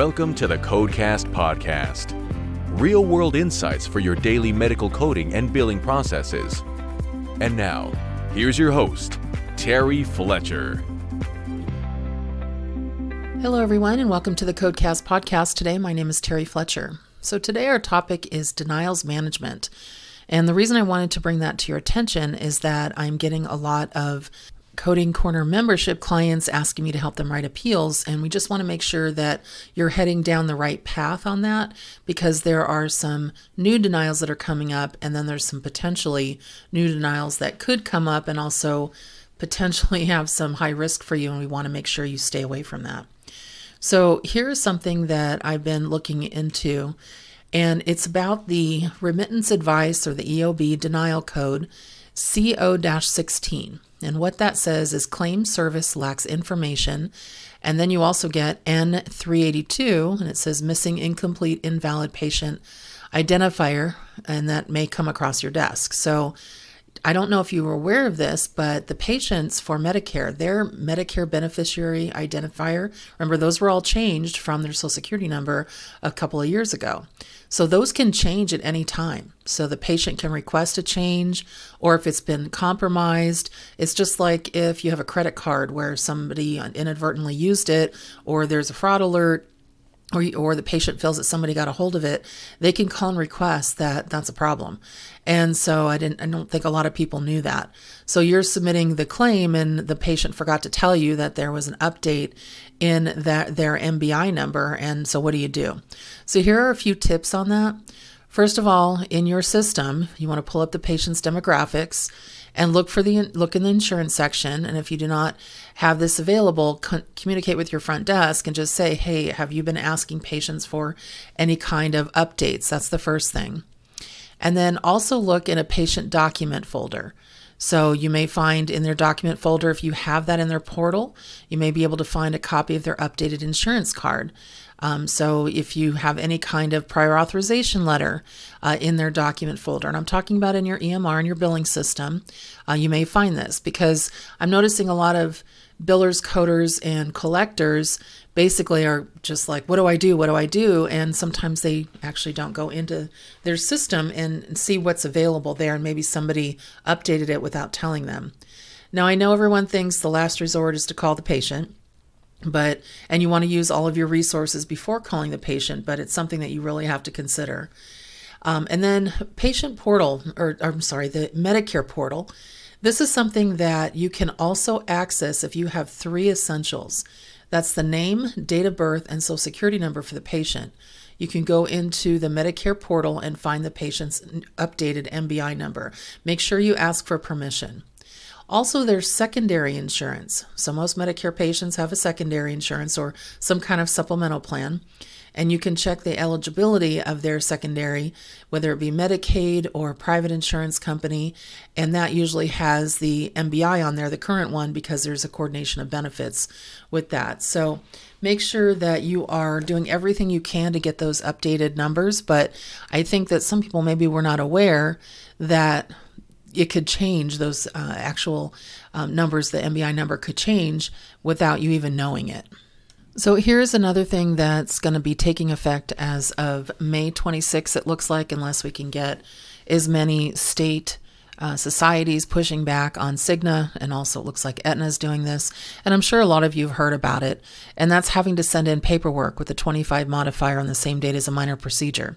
Welcome to the Codecast Podcast. Real world insights for your daily medical coding and billing processes. And now, here's your host, Terry Fletcher. Hello, everyone, and welcome to the Codecast Podcast. Today, my name is Terry Fletcher. So, today our topic is denials management. And the reason I wanted to bring that to your attention is that I'm getting a lot of Coding Corner membership clients asking me to help them write appeals. And we just want to make sure that you're heading down the right path on that because there are some new denials that are coming up, and then there's some potentially new denials that could come up and also potentially have some high risk for you. And we want to make sure you stay away from that. So here's something that I've been looking into, and it's about the remittance advice or the EOB denial code CO 16. And what that says is claim service lacks information. And then you also get N382, and it says missing, incomplete, invalid patient identifier, and that may come across your desk. So I don't know if you were aware of this, but the patients for Medicare, their Medicare beneficiary identifier, remember those were all changed from their social security number a couple of years ago. So those can change at any time. So the patient can request a change, or if it's been compromised, it's just like if you have a credit card where somebody inadvertently used it, or there's a fraud alert, or, or the patient feels that somebody got a hold of it, they can call and request that that's a problem. And so I didn't I don't think a lot of people knew that. So you're submitting the claim and the patient forgot to tell you that there was an update in that their MBI number and so what do you do? So here are a few tips on that. First of all, in your system, you want to pull up the patient's demographics and look for the look in the insurance section. And if you do not have this available co- communicate with your front desk and just say hey have you been asking patients for any kind of updates? That's the first thing and then also look in a patient document folder so you may find in their document folder, if you have that in their portal, you may be able to find a copy of their updated insurance card. Um, so if you have any kind of prior authorization letter uh, in their document folder, and I'm talking about in your EMR and your billing system, uh, you may find this because I'm noticing a lot of billers, coders, and collectors basically are just like, what do I do? What do I do? And sometimes they actually don't go into their system and see what's available there, and maybe somebody updated it without telling them. Now, I know everyone thinks the last resort is to call the patient but and you want to use all of your resources before calling the patient but it's something that you really have to consider um, and then patient portal or, or i'm sorry the medicare portal this is something that you can also access if you have three essentials that's the name date of birth and social security number for the patient you can go into the medicare portal and find the patient's updated mbi number make sure you ask for permission also, there's secondary insurance. So, most Medicare patients have a secondary insurance or some kind of supplemental plan. And you can check the eligibility of their secondary, whether it be Medicaid or private insurance company. And that usually has the MBI on there, the current one, because there's a coordination of benefits with that. So, make sure that you are doing everything you can to get those updated numbers. But I think that some people maybe were not aware that it could change those uh, actual um, numbers, the MBI number could change without you even knowing it. So here's another thing that's going to be taking effect as of May 26, it looks like, unless we can get as many state uh, societies pushing back on Cigna, and also it looks like Aetna is doing this. And I'm sure a lot of you have heard about it, and that's having to send in paperwork with the 25 modifier on the same date as a minor procedure.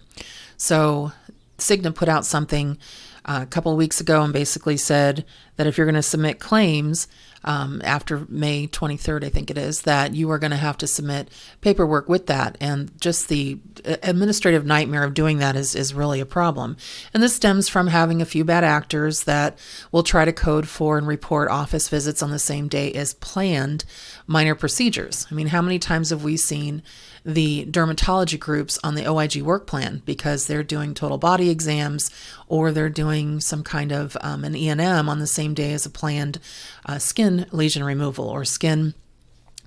So Cigna put out something a couple of weeks ago and basically said that if you're going to submit claims um, after May 23rd, I think it is, that you are going to have to submit paperwork with that. And just the uh, administrative nightmare of doing that is, is really a problem. And this stems from having a few bad actors that will try to code for and report office visits on the same day as planned minor procedures. I mean, how many times have we seen the dermatology groups on the OIG work plan because they're doing total body exams or they're doing some kind of um, an E&M on the same day as a planned uh, skin lesion removal or skin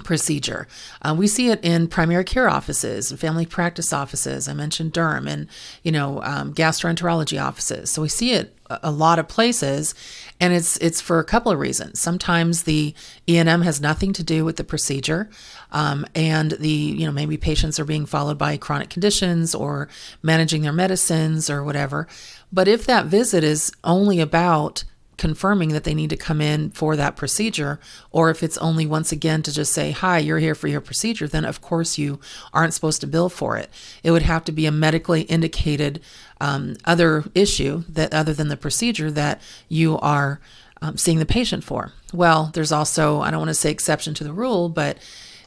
procedure. Uh, we see it in primary care offices and family practice offices. I mentioned derm and you know um, gastroenterology offices. So we see it a lot of places, and it's it's for a couple of reasons. Sometimes the E&M has nothing to do with the procedure, um, and the you know maybe patients are being followed by chronic conditions or managing their medicines or whatever. But if that visit is only about confirming that they need to come in for that procedure, or if it's only once again to just say, Hi, you're here for your procedure, then of course you aren't supposed to bill for it. It would have to be a medically indicated um, other issue that other than the procedure that you are um, seeing the patient for. Well, there's also, I don't want to say exception to the rule, but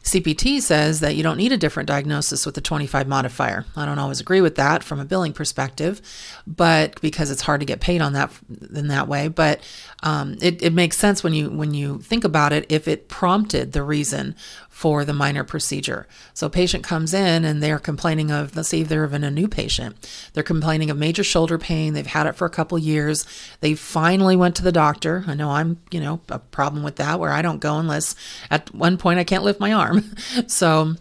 CPT says that you don't need a different diagnosis with the 25 modifier. I don't always agree with that from a billing perspective, but because it's hard to get paid on that in that way. But um, it, it makes sense when you when you think about it if it prompted the reason for the minor procedure. So a patient comes in and they're complaining of, let's say they're even a new patient, they're complaining of major shoulder pain. They've had it for a couple years. They finally went to the doctor. I know I'm, you know, a problem with that where I don't go unless at one point I can't lift my arm. so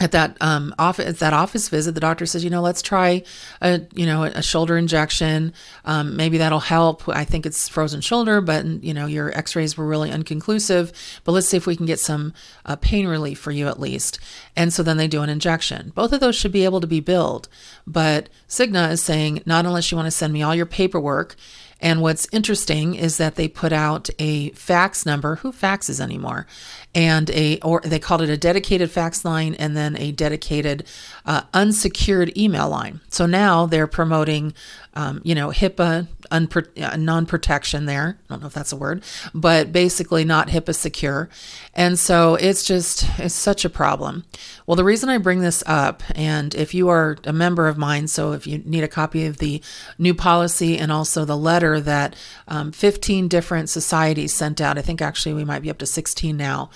at that um, office that office visit, the doctor says, you know, let's try a you know a shoulder injection. Um, maybe that'll help. I think it's frozen shoulder, but you know your X-rays were really inconclusive. But let's see if we can get some uh, pain relief for you at least. And so then they do an injection. Both of those should be able to be billed. But Cigna is saying not unless you want to send me all your paperwork and what's interesting is that they put out a fax number. Who faxes anymore? And a, or they called it a dedicated fax line and then a dedicated uh, unsecured email line. So now they're promoting, um, you know, HIPAA unpro- uh, non protection there. I don't know if that's a word, but basically not HIPAA secure. And so it's just, it's such a problem. Well, the reason I bring this up, and if you are a member of mine, so if you need a copy of the new policy and also the letter that um, 15 different societies sent out, I think actually we might be up to 16 now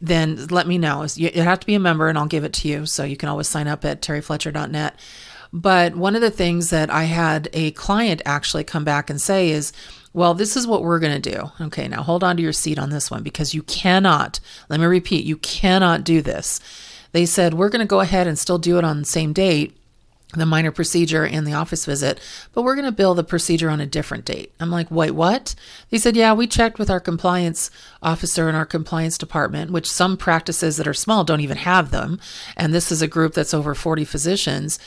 then let me know. You have to be a member and I'll give it to you. So you can always sign up at terryfletcher.net. But one of the things that I had a client actually come back and say is, well, this is what we're going to do. Okay, now hold on to your seat on this one because you cannot, let me repeat, you cannot do this. They said, we're going to go ahead and still do it on the same date the minor procedure and the office visit, but we're going to bill the procedure on a different date. I'm like, wait, what? They said, yeah, we checked with our compliance officer in our compliance department, which some practices that are small don't even have them. And this is a group that's over 40 physicians.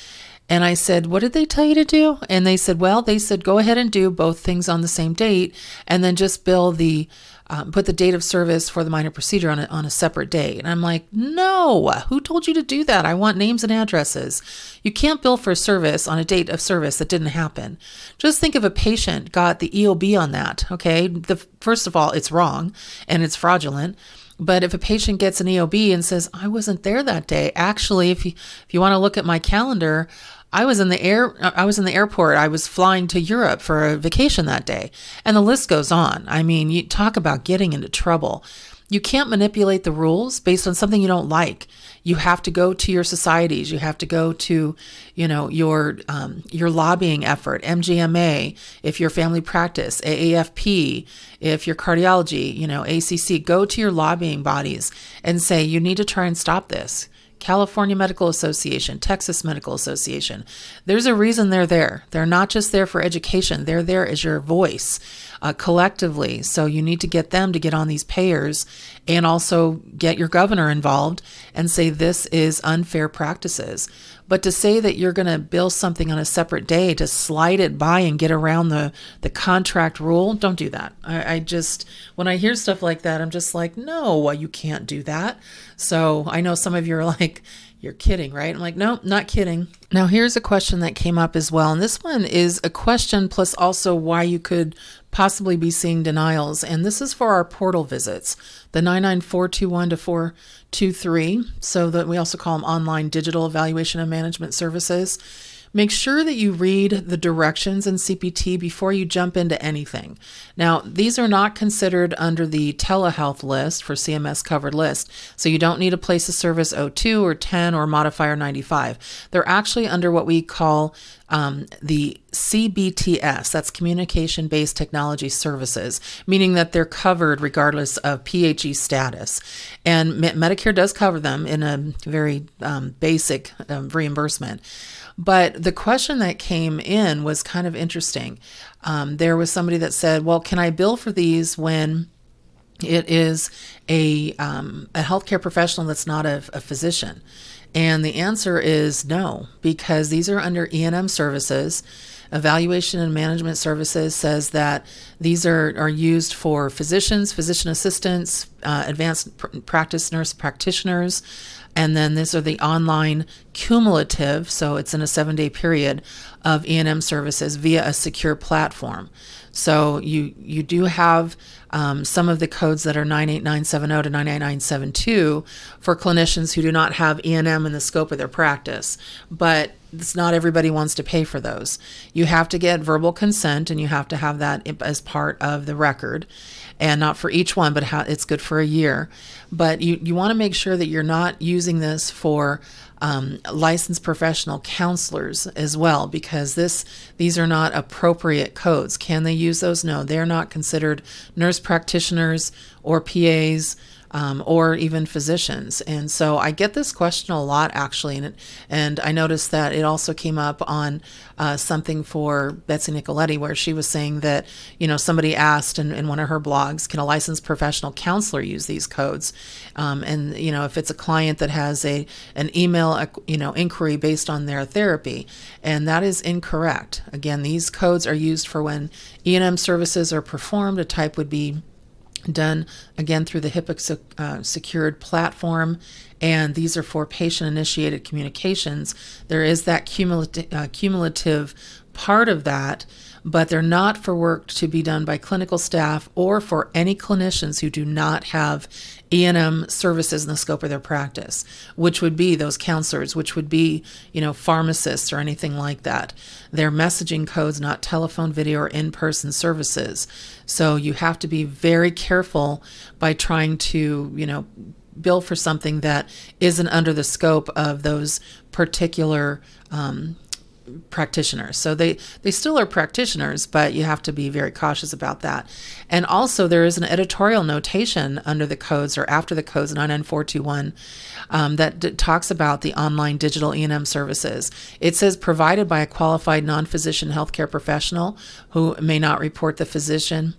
And I said, What did they tell you to do? And they said, Well, they said, go ahead and do both things on the same date and then just bill the, um, put the date of service for the minor procedure on a, on a separate day. And I'm like, No, who told you to do that? I want names and addresses. You can't bill for a service on a date of service that didn't happen. Just think if a patient got the EOB on that, okay? The, first of all, it's wrong and it's fraudulent. But if a patient gets an EOB and says, I wasn't there that day, actually, if you, if you want to look at my calendar, I was in the air I was in the airport. I was flying to Europe for a vacation that day. And the list goes on. I mean, you talk about getting into trouble. You can't manipulate the rules based on something you don't like. You have to go to your societies. You have to go to, you know, your um, your lobbying effort, MGMA, if you're family practice, AAFP, if you're cardiology, you know, ACC. Go to your lobbying bodies and say you need to try and stop this. California Medical Association, Texas Medical Association. There's a reason they're there. They're not just there for education, they're there as your voice uh, collectively. So you need to get them to get on these payers and also get your governor involved and say this is unfair practices. But to say that you're going to bill something on a separate day to slide it by and get around the, the contract rule, don't do that. I, I just, when I hear stuff like that, I'm just like, no, you can't do that. So I know some of you are like, you're kidding, right? I'm like, no, not kidding. Now, here's a question that came up as well. And this one is a question plus also why you could possibly be seeing denials. And this is for our portal visits, the 99421 to 423. So that we also call them online digital evaluation and management services. Make sure that you read the directions in CPT before you jump into anything. Now, these are not considered under the telehealth list for CMS covered list, so you don't need a place of service 02 or 10 or modifier 95. They're actually under what we call um, the CBTS, that's Communication Based Technology Services, meaning that they're covered regardless of PHE status. And Medicare does cover them in a very um, basic um, reimbursement. But the question that came in was kind of interesting. Um, there was somebody that said, Well, can I bill for these when it is a, um, a healthcare professional that's not a, a physician? And the answer is no, because these are under E&M services. Evaluation and Management Services says that these are, are used for physicians, physician assistants, uh, advanced pr- practice nurse practitioners, and then these are the online cumulative, so it's in a seven day period of E&M services via a secure platform. So you you do have um, some of the codes that are 98970 to 98972 for clinicians who do not have E&M in the scope of their practice, but it's not everybody wants to pay for those. You have to get verbal consent and you have to have that as part of the record and not for each one, but it's good for a year. But you, you want to make sure that you're not using this for um, licensed professional counselors as well, because this these are not appropriate codes. Can they use those? No, they're not considered nurse practitioners or PAs um, or even physicians. And so I get this question a lot actually, and and I noticed that it also came up on uh, something for Betsy Nicoletti where she was saying that you know somebody asked in, in one of her blogs, can a licensed professional counselor use these codes? Um, and you know if it's a client that has a an email you know inquiry based on their therapy, and that is incorrect. Again, these codes are used for when E&M services are performed. A type would be done again through the HIPAA uh, secured platform. And these are for patient initiated communications. There is that cumulative, uh, cumulative part of that but they're not for work to be done by clinical staff or for any clinicians who do not have E&M services in the scope of their practice, which would be those counselors, which would be, you know, pharmacists or anything like that. They're messaging codes, not telephone, video, or in-person services. So you have to be very careful by trying to, you know, bill for something that isn't under the scope of those particular um, practitioners. So they they still are practitioners, but you have to be very cautious about that. And also there is an editorial notation under the codes or after the codes 99421 um, that d- talks about the online digital E&M services. It says provided by a qualified non-physician healthcare professional who may not report the physician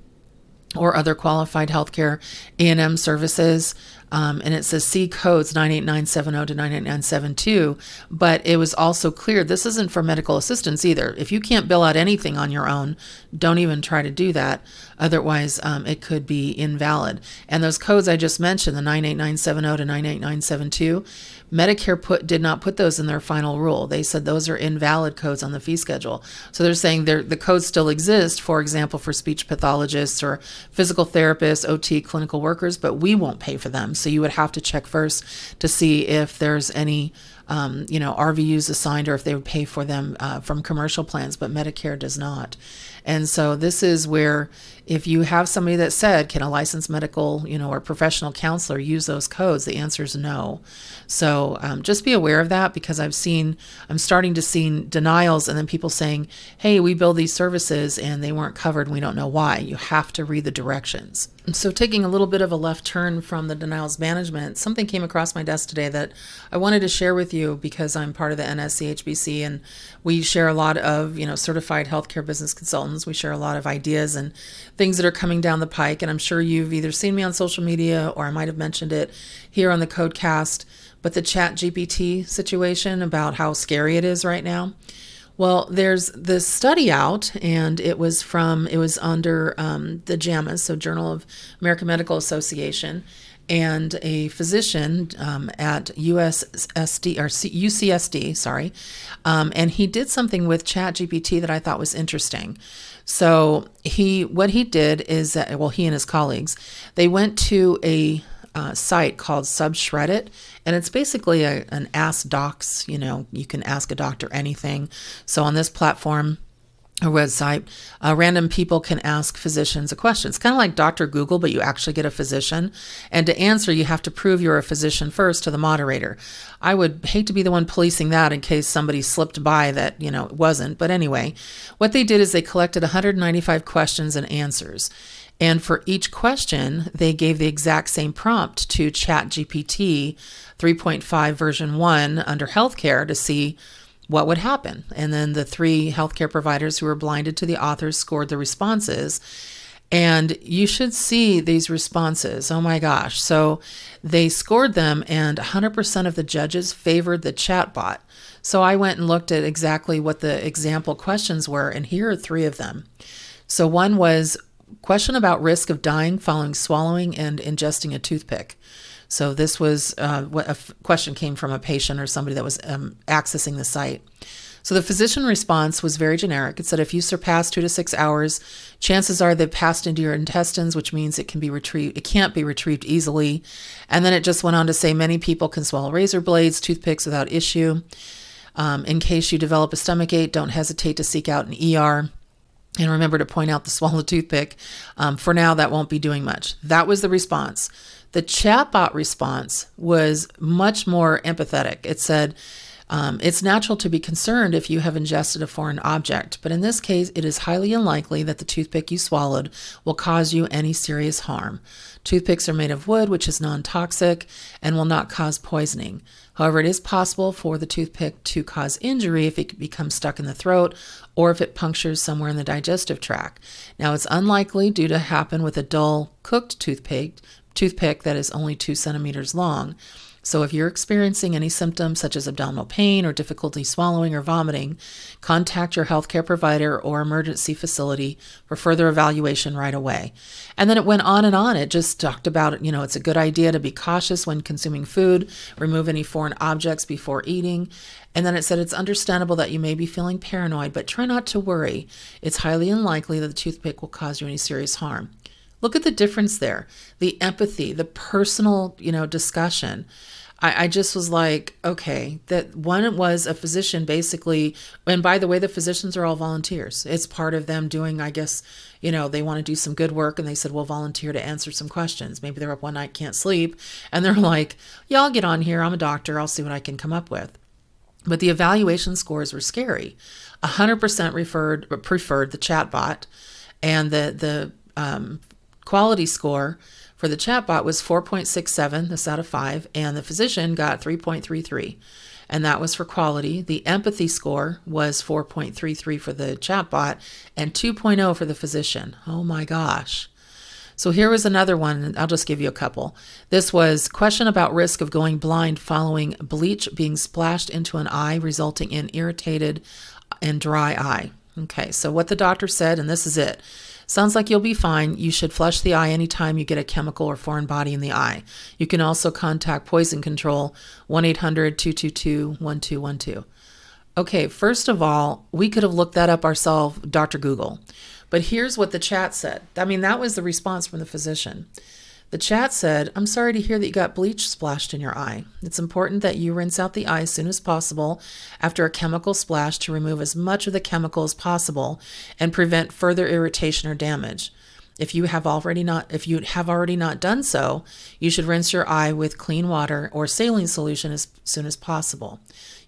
or other qualified healthcare E&M services um, and it says C codes 98970 to 98972. But it was also clear this isn't for medical assistants either. If you can't bill out anything on your own, don't even try to do that. Otherwise, um, it could be invalid. And those codes I just mentioned, the 98970 to 98972, Medicare put did not put those in their final rule. They said those are invalid codes on the fee schedule. So they're saying the codes still exist, for example, for speech pathologists or physical therapists, OT, clinical workers, but we won't pay for them. So you would have to check first to see if there's any um, you know, RVUs assigned or if they would pay for them uh, from commercial plans, but Medicare does not. And so this is where if you have somebody that said, can a licensed medical, you know, or professional counselor use those codes? The answer is no. So um, just be aware of that because I've seen, I'm starting to see denials and then people saying, hey, we billed these services and they weren't covered. We don't know why. You have to read the directions. So, taking a little bit of a left turn from the denials management, something came across my desk today that I wanted to share with you because I'm part of the NSCHBC and we share a lot of, you know, certified healthcare business consultants. We share a lot of ideas and things that are coming down the pike. And I'm sure you've either seen me on social media or I might have mentioned it here on the Codecast. But the Chat GPT situation about how scary it is right now. Well, there's this study out, and it was from it was under um, the JAMA, so Journal of American Medical Association, and a physician um, at USSD or UCSD, sorry, um, and he did something with ChatGPT that I thought was interesting. So he, what he did is that, well, he and his colleagues, they went to a uh, site called subreddit, and it's basically a, an Ask Docs. You know, you can ask a doctor anything. So on this platform, a website, uh, random people can ask physicians a question. It's kind of like Dr. Google, but you actually get a physician. And to answer, you have to prove you're a physician first to the moderator. I would hate to be the one policing that in case somebody slipped by that, you know, it wasn't. But anyway, what they did is they collected 195 questions and answers. And for each question, they gave the exact same prompt to ChatGPT 3.5 version 1 under healthcare to see what would happen. And then the three healthcare providers who were blinded to the authors scored the responses. And you should see these responses. Oh my gosh. So they scored them, and 100% of the judges favored the chatbot. So I went and looked at exactly what the example questions were, and here are three of them. So one was question about risk of dying following swallowing and ingesting a toothpick. So this was uh, question came from a patient or somebody that was um, accessing the site. So the physician response was very generic. It said if you surpass two to six hours, chances are they've passed into your intestines, which means it can be retrieved. It can't be retrieved easily. And then it just went on to say many people can swallow razor blades, toothpicks without issue. Um, in case you develop a stomach ache, don't hesitate to seek out an ER. And remember to point out the swallowed toothpick. Um, for now, that won't be doing much. That was the response. The chatbot response was much more empathetic. It said, um, it's natural to be concerned if you have ingested a foreign object, but in this case, it is highly unlikely that the toothpick you swallowed will cause you any serious harm. Toothpicks are made of wood, which is non toxic and will not cause poisoning. However, it is possible for the toothpick to cause injury if it becomes stuck in the throat or if it punctures somewhere in the digestive tract. Now, it's unlikely due to happen with a dull cooked toothpick, toothpick that is only two centimeters long. So, if you're experiencing any symptoms such as abdominal pain or difficulty swallowing or vomiting, contact your healthcare provider or emergency facility for further evaluation right away. And then it went on and on. It just talked about, you know, it's a good idea to be cautious when consuming food, remove any foreign objects before eating. And then it said it's understandable that you may be feeling paranoid, but try not to worry. It's highly unlikely that the toothpick will cause you any serious harm. Look at the difference there. The empathy, the personal, you know, discussion. I, I, just was like, okay, that one was a physician basically, and by the way, the physicians are all volunteers. It's part of them doing, I guess, you know, they want to do some good work and they said, well, volunteer to answer some questions. Maybe they're up one night, can't sleep, and they're like, yeah, I'll get on here. I'm a doctor. I'll see what I can come up with. But the evaluation scores were scary. 100% referred, preferred the chatbot, and the, the um, quality score for the chatbot was 4.67, this out of 5, and the physician got 3.33. And that was for quality. The empathy score was 4.33 for the chatbot and 2.0 for the physician. Oh my gosh. So here was another one. I'll just give you a couple. This was question about risk of going blind following bleach being splashed into an eye, resulting in irritated and dry eye. Okay, so what the doctor said, and this is it. Sounds like you'll be fine. You should flush the eye anytime you get a chemical or foreign body in the eye. You can also contact Poison Control 1 800 222 1212. Okay, first of all, we could have looked that up ourselves, Dr. Google. But here's what the chat said. I mean, that was the response from the physician. The chat said, I'm sorry to hear that you got bleach splashed in your eye. It's important that you rinse out the eye as soon as possible after a chemical splash to remove as much of the chemical as possible and prevent further irritation or damage. If you have already not if you have already not done so, you should rinse your eye with clean water or saline solution as soon as possible.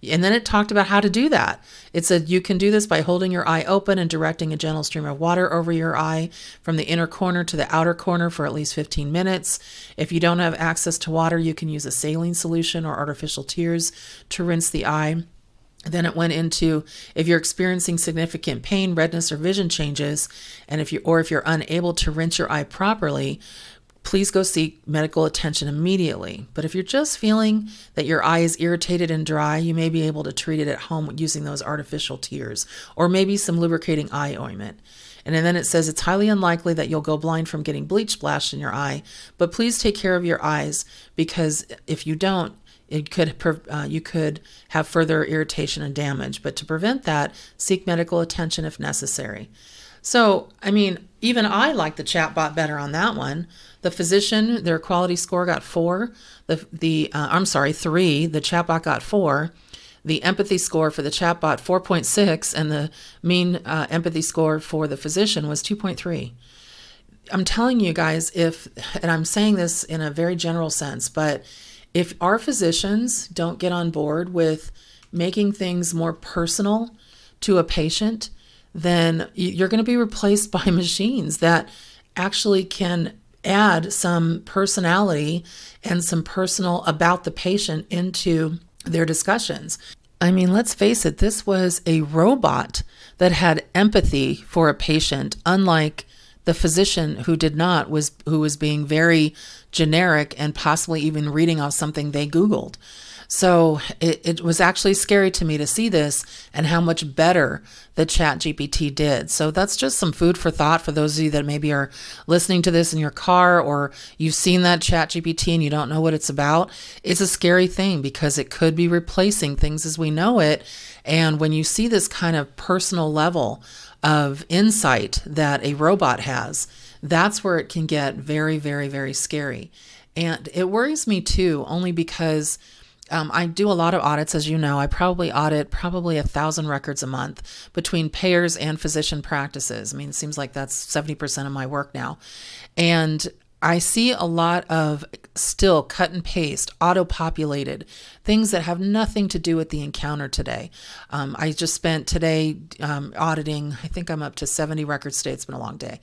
And then it talked about how to do that. It said you can do this by holding your eye open and directing a gentle stream of water over your eye from the inner corner to the outer corner for at least 15 minutes. If you don't have access to water, you can use a saline solution or artificial tears to rinse the eye. Then it went into if you're experiencing significant pain, redness, or vision changes, and if you or if you're unable to rinse your eye properly, please go seek medical attention immediately. But if you're just feeling that your eye is irritated and dry, you may be able to treat it at home using those artificial tears or maybe some lubricating eye ointment. And then it says it's highly unlikely that you'll go blind from getting bleach splashed in your eye, but please take care of your eyes because if you don't, it could uh, you could have further irritation and damage. But to prevent that, seek medical attention if necessary. So, I mean, even I like the chatbot better on that one. The physician, their quality score got four. The the uh, I'm sorry, three. The chatbot got four. the empathy score for the chatbot 4.6 and the mean uh, empathy score for the physician was 2.3 i'm telling you guys if and i'm saying this in a very general sense but if our physicians don't get on board with making things more personal to a patient then you're going to be replaced by machines that actually can add some personality and some personal about the patient into their discussions. I mean, let's face it, this was a robot that had empathy for a patient, unlike the physician who did not was who was being very generic and possibly even reading off something they googled so it, it was actually scary to me to see this and how much better the chat GPT did. So that's just some food for thought for those of you that maybe are listening to this in your car or you've seen that chat GPT and you don't know what it's about. It's a scary thing because it could be replacing things as we know it. And when you see this kind of personal level of insight that a robot has, that's where it can get very, very, very scary. And it worries me too, only because um, I do a lot of audits, as you know. I probably audit probably a thousand records a month between payers and physician practices. I mean, it seems like that's 70% of my work now. And I see a lot of still cut and paste, auto populated things that have nothing to do with the encounter today. Um, I just spent today um, auditing, I think I'm up to 70 records today. It's been a long day.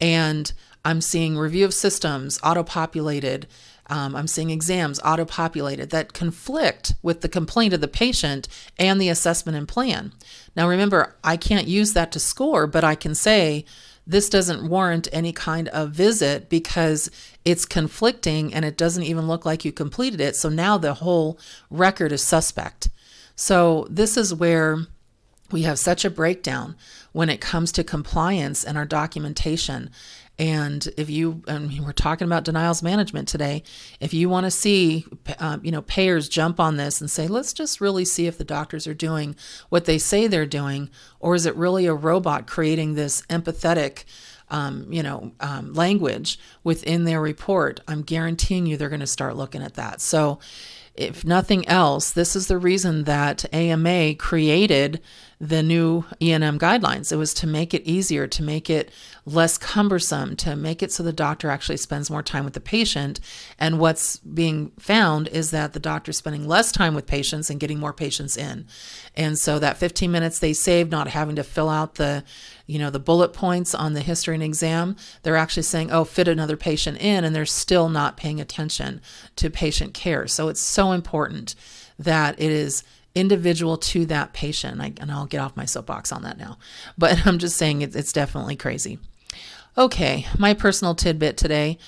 And I'm seeing review of systems, auto populated um, I'm seeing exams auto populated that conflict with the complaint of the patient and the assessment and plan. Now, remember, I can't use that to score, but I can say this doesn't warrant any kind of visit because it's conflicting and it doesn't even look like you completed it. So now the whole record is suspect. So, this is where we have such a breakdown when it comes to compliance and our documentation. And if you, and we're talking about denials management today, if you want to see, uh, you know, payers jump on this and say, let's just really see if the doctors are doing what they say they're doing, or is it really a robot creating this empathetic, um, you know, um, language within their report? I'm guaranteeing you they're going to start looking at that. So, if nothing else, this is the reason that AMA created the new E&M guidelines. It was to make it easier, to make it less cumbersome, to make it so the doctor actually spends more time with the patient. And what's being found is that the doctor's spending less time with patients and getting more patients in. And so that 15 minutes they save not having to fill out the you know the bullet points on the history and exam they're actually saying oh fit another patient in and they're still not paying attention to patient care so it's so important that it is individual to that patient. I, and I'll get off my soapbox on that now. But I'm just saying it's, it's definitely crazy. Okay, my personal tidbit today.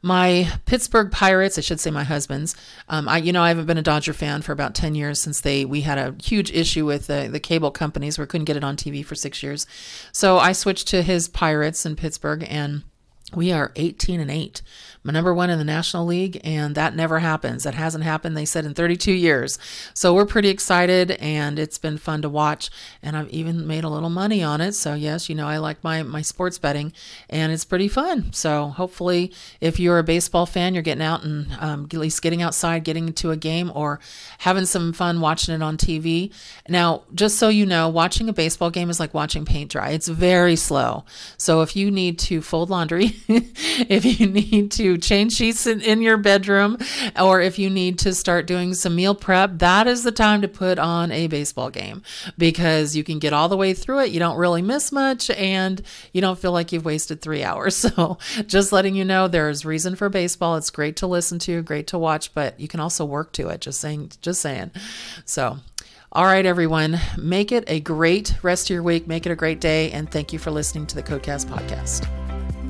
My Pittsburgh Pirates, I should say my husband's. Um, I, you know, I haven't been a Dodger fan for about ten years since they we had a huge issue with the, the cable companies where we couldn't get it on TV for six years. So I switched to his Pirates in Pittsburgh, and we are 18 and 8 My number one in the National League, and that never happens. That hasn't happened, they said, in 32 years. So we're pretty excited, and it's been fun to watch. And I've even made a little money on it. So, yes, you know, I like my, my sports betting, and it's pretty fun. So, hopefully, if you're a baseball fan, you're getting out and um, at least getting outside, getting into a game, or having some fun watching it on TV. Now, just so you know, watching a baseball game is like watching paint dry, it's very slow. So, if you need to fold laundry, if you need to change sheets in, in your bedroom, or if you need to start doing some meal prep, that is the time to put on a baseball game because you can get all the way through it. You don't really miss much and you don't feel like you've wasted three hours. So, just letting you know there's reason for baseball. It's great to listen to, great to watch, but you can also work to it. Just saying, just saying. So, all right, everyone, make it a great rest of your week. Make it a great day. And thank you for listening to the Codecast podcast.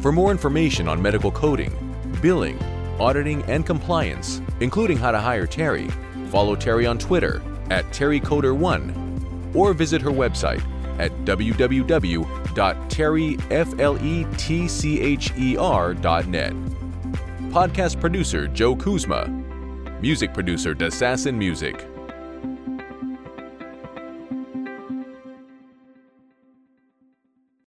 For more information on medical coding, billing, auditing, and compliance, including how to hire Terry, follow Terry on Twitter at TerryCoder1 or visit her website at www.terryfletcher.net. Podcast producer Joe Kuzma. Music producer Dassassin Music.